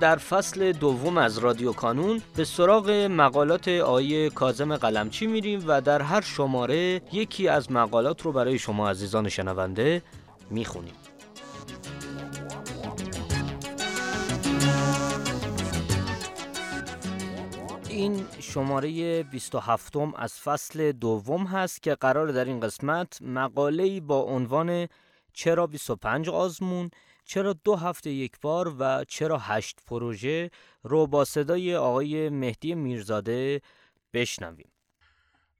در فصل دوم از رادیو کانون به سراغ مقالات آیه کازم قلمچی میریم و در هر شماره یکی از مقالات رو برای شما عزیزان شنونده می‌خونیم. این شماره 27 از فصل دوم هست که قرار در این قسمت مقاله با عنوان چرا 25 آزمون چرا دو هفته یک بار و چرا هشت پروژه رو با صدای آقای مهدی میرزاده بشنویم؟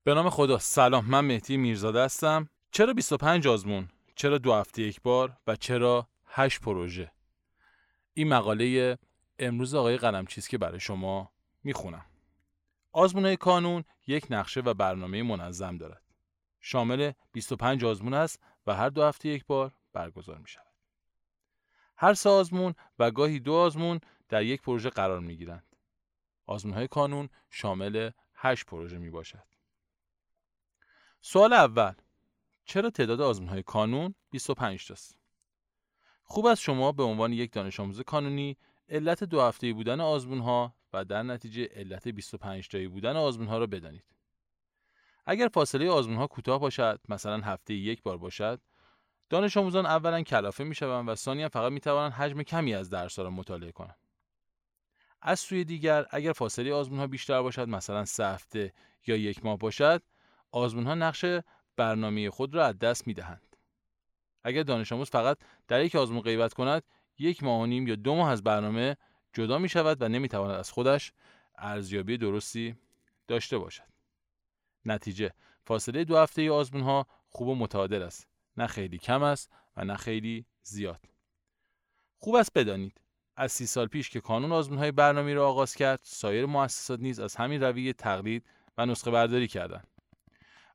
به نام خدا. سلام من مهدی میرزاده هستم. چرا 25 آزمون؟ چرا دو هفته یک بار و چرا هشت پروژه؟ این مقاله امروز آقای قلمچیز که برای شما می‌خونم. آزمون کانون یک نقشه و برنامه منظم دارد. شامل 25 آزمون است و هر دو هفته یک بار برگزار می شود. هر سه آزمون و گاهی دو آزمون در یک پروژه قرار می گیرند. آزمون های کانون شامل 8 پروژه می باشد. سوال اول چرا تعداد آزمون های کانون 25 تاست؟ خوب است شما به عنوان یک دانش آموز کانونی علت دو هفته بودن آزمون ها و در نتیجه علت 25 تایی بودن آزمون ها را بدانید. اگر فاصله آزمون ها کوتاه باشد، مثلا هفته یک بار باشد، دانش آموزان اولا کلافه می‌شوند و ثانیا فقط می توانند حجم کمی از درس را مطالعه کنند. از سوی دیگر اگر فاصله آزمون ها بیشتر باشد مثلا سه هفته یا یک ماه باشد آزمون ها نقش برنامه خود را از دست می دهند. اگر دانش آموز فقط در یک آزمون غیبت کند یک ماه و نیم یا دو ماه از برنامه جدا می شود و نمی تواند از خودش ارزیابی درستی داشته باشد. نتیجه فاصله دو هفته آزمون ها خوب و متعادل است نه خیلی کم است و نه خیلی زیاد. خوب است بدانید از سی سال پیش که کانون آزمون های برنامه را آغاز کرد سایر مؤسسات نیز از همین رویه تقلید و نسخه برداری کردند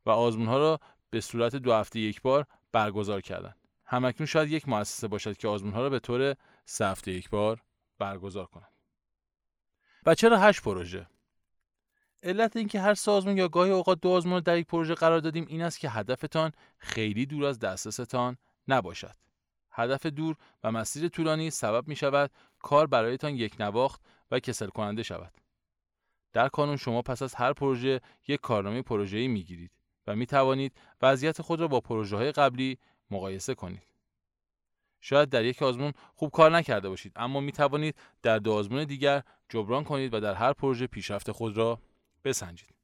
و آزمون ها را به صورت دو هفته یک بار برگزار کردند. همکنون شاید یک مؤسسه باشد که آزمون ها را به طور سه هفته یک بار برگزار کند. و چرا هشت پروژه؟ علت اینکه هر سازمان یا گاهی اوقات دو آزمون در یک پروژه قرار دادیم این است که هدفتان خیلی دور از دسترستان نباشد. هدف دور و مسیر طولانی سبب می شود کار برایتان یک نواخت و کسل کننده شود. در کانون شما پس از هر پروژه یک کارنامه پروژه‌ای می گیرید و می توانید وضعیت خود را با پروژه های قبلی مقایسه کنید. شاید در یک آزمون خوب کار نکرده باشید اما می توانید در دو آزمون دیگر جبران کنید و در هر پروژه پیشرفت خود را بسنجید.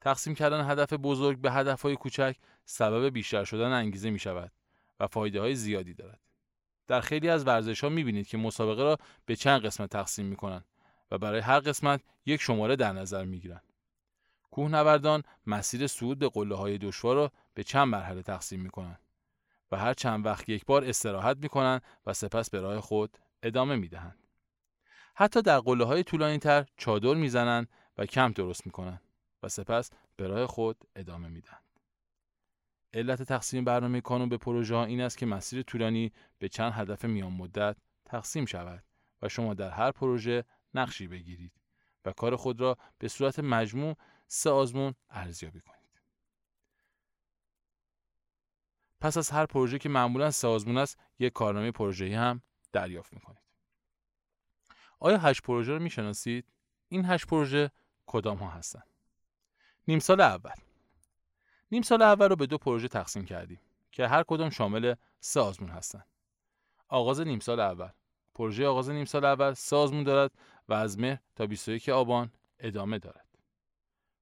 تقسیم کردن هدف بزرگ به هدفهای کوچک سبب بیشتر شدن انگیزه می شود و فایده های زیادی دارد. در خیلی از ورزش ها می بینید که مسابقه را به چند قسمت تقسیم می کنند و برای هر قسمت یک شماره در نظر می گیرند. کوهنوردان مسیر صعود به قله های دشوار را به چند مرحله تقسیم می کنند و هر چند وقت یک بار استراحت می کنند و سپس به راه خود ادامه می دهند. حتی در قله های طولانی تر چادر می‌زنند و کم درست می‌کنند و سپس به راه خود ادامه میدن. علت تقسیم برنامه کانون به پروژه ها این است که مسیر طولانی به چند هدف میان مدت تقسیم شود و شما در هر پروژه نقشی بگیرید و کار خود را به صورت مجموع سه آزمون ارزیابی کنید. پس از هر پروژه که معمولا سه آزمون است، یک کارنامه پروژه‌ای هم دریافت می‌کنید. آیا هشت پروژه رو می‌شناسید؟ این هشت پروژه کدام ها هستند؟ نیم سال اول نیم سال اول رو به دو پروژه تقسیم کردیم که هر کدام شامل سه آزمون هستند. آغاز نیم سال اول پروژه آغاز نیم سال اول سه آزمون دارد و از مهر تا 21 آبان ادامه دارد.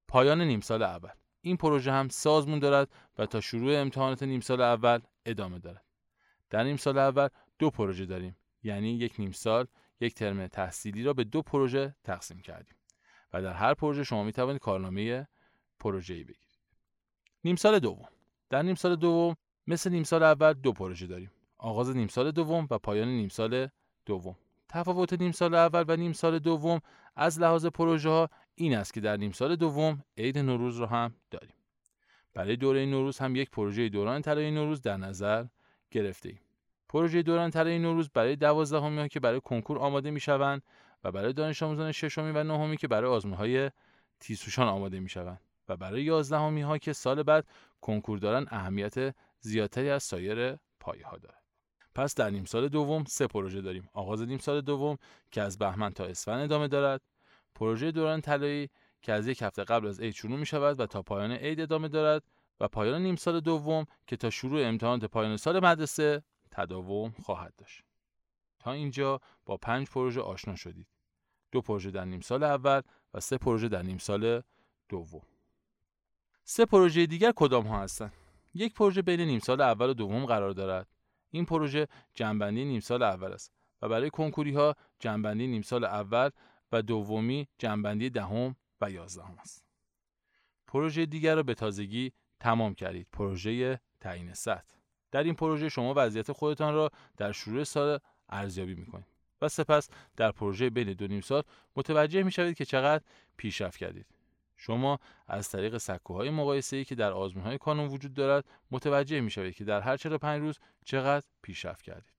پایان نیم سال اول این پروژه هم سه آزمون دارد و تا شروع امتحانات نیم سال اول ادامه دارد. در نیم سال اول دو پروژه داریم یعنی یک نیم سال یک ترم تحصیلی را به دو پروژه تقسیم کردیم و در هر پروژه شما می توانید کارنامه پروژه‌ای بگیرید. نیم سال دوم. در نیم سال دوم مثل نیم سال اول دو پروژه داریم. آغاز نیم سال دوم و پایان نیم سال دوم. تفاوت نیم سال اول و نیم سال دوم از لحاظ پروژه ها این است که در نیم سال دوم عید نوروز را هم داریم. برای دوره نوروز هم یک پروژه دوران طلایی نوروز در نظر گرفته ایم پروژه دوران طلایی نوروز برای دوازدهمی ها که برای کنکور آماده می شوند و برای دانش آموزان ششمی و نهمی که برای آزمون های تیسوشان آماده می شوند و برای یازدهمی ها که سال بعد کنکور دارن اهمیت زیادتری از سایر پایه ها دارد. پس در نیم سال دوم سه پروژه داریم. آغاز نیم سال دوم که از بهمن تا اسفند ادامه دارد. پروژه دوران طلایی که از یک هفته قبل از عید شروع می شود و تا پایان عید ادامه دارد و پایان نیم سال دوم که تا شروع امتحانات پایان سال مدرسه تداوم خواهد داشت. تا اینجا با پنج پروژه آشنا شدید. دو پروژه در نیم سال اول و سه پروژه در نیم سال دوم. سه پروژه دیگر کدام ها هستند؟ یک پروژه بین نیم سال اول و دوم قرار دارد. این پروژه جنبندی نیم سال اول است و برای کنکوری ها جنبندی نیم سال اول و دومی جنبندی دهم و یازدهم است. پروژه دیگر را به تازگی تمام کردید. پروژه تعیین سطح. در این پروژه شما وضعیت خودتان را در شروع سال ارزیابی می‌کنید و سپس در پروژه بین دو نیم سال متوجه می شوید که چقدر پیشرفت کردید. شما از طریق سکوهای مقایسه ای که در آزمون های کانون وجود دارد متوجه می شوید که در هر 45 روز چقدر پیشرفت کردید.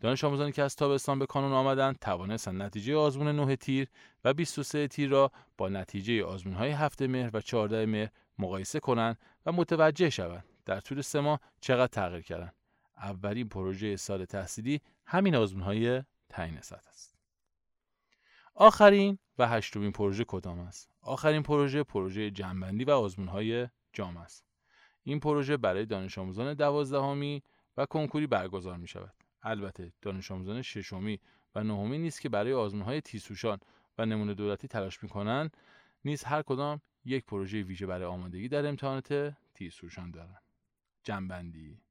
دانش آموزانی که از تابستان به کانون آمدند توانستند نتیجه آزمون 9 تیر و 23 تیر را با نتیجه آزمون های هفته مهر و 14 مهر مقایسه کنند و متوجه شوند در طول سه ماه چقدر تغییر کردند. اولین پروژه سال تحصیلی همین آزمون های تعیین سطح است. آخرین و هشتمین پروژه کدام است؟ آخرین پروژه پروژه جنبندی و آزمون های جام است. این پروژه برای دانش آموزان دوازدهمی و کنکوری برگزار می شود. البته دانش آموزان ششمی و نهمی نیست که برای آزمون های تیسوشان و نمونه دولتی تلاش می کنند نیز هر کدام یک پروژه ویژه برای آمادگی در امتحانات تیسوشان دارند. جنبندی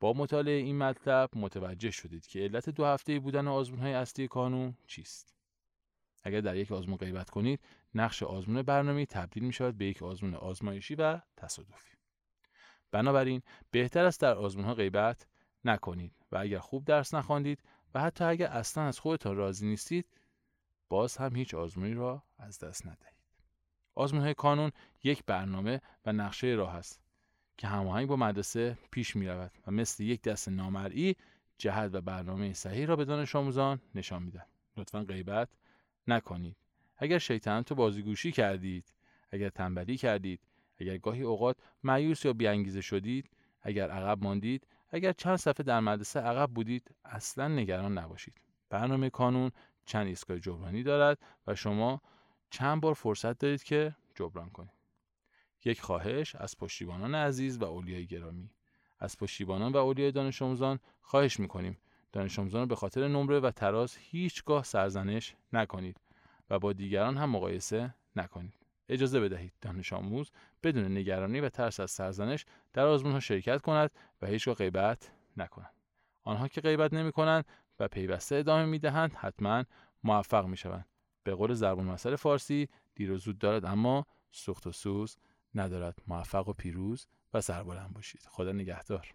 با مطالعه این مطلب متوجه شدید که علت دو هفته بودن آزمون های اصلی کانون چیست؟ اگر در یک آزمون غیبت کنید نقش آزمون برنامه تبدیل می شود به یک آزمون آزمایشی و تصادفی. بنابراین بهتر است در آزمون ها غیبت نکنید و اگر خوب درس نخواندید و حتی اگر اصلا از خودتان راضی نیستید باز هم هیچ آزمونی را از دست ندهید. آزمون های کانون یک برنامه و نقشه راه است. که هماهنگ با مدرسه پیش می رود و مثل یک دست نامرئی جهت و برنامه صحیح را به دانش آموزان نشان میدن لطفا غیبت نکنید. اگر شیطان تو بازیگوشی کردید اگر تنبلی کردید اگر گاهی اوقات مایوس یا بیانگیزه شدید اگر عقب ماندید اگر چند صفحه در مدرسه عقب بودید اصلا نگران نباشید. برنامه کانون چند ایستگاه جبرانی دارد و شما چند بار فرصت دارید که جبران کنید. یک خواهش از پشتیبانان عزیز و اولیای گرامی. از پشتیبانان و اولیای دانش آموزان خواهش می‌کنیم. دانش آموزان به خاطر نمره و تراز هیچگاه سرزنش نکنید و با دیگران هم مقایسه نکنید. اجازه بدهید دانش آموز بدون نگرانی و ترس از سرزنش در آزمون ها شرکت کند و هیچگاه غیبت نکند. آنها که غیبت نمی کنند و پیوسته ادامه می دهند حتما موفق می شوند به قول زربون مسئله فارسی دیر و زود دارد اما سوخت و سوز ندارد. موفق و پیروز و سربلند باشید. خدا نگهدار.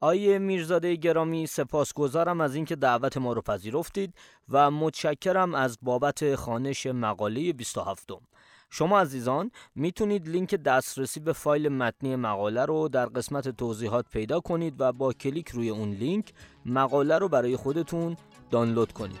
آیه میرزاده گرامی سپاسگزارم از اینکه دعوت ما رو پذیرفتید و متشکرم از بابت خوانش مقاله 27 شما عزیزان می‌تونید لینک دسترسی به فایل متنی مقاله رو در قسمت توضیحات پیدا کنید و با کلیک روی اون لینک مقاله رو برای خودتون دانلود کنید.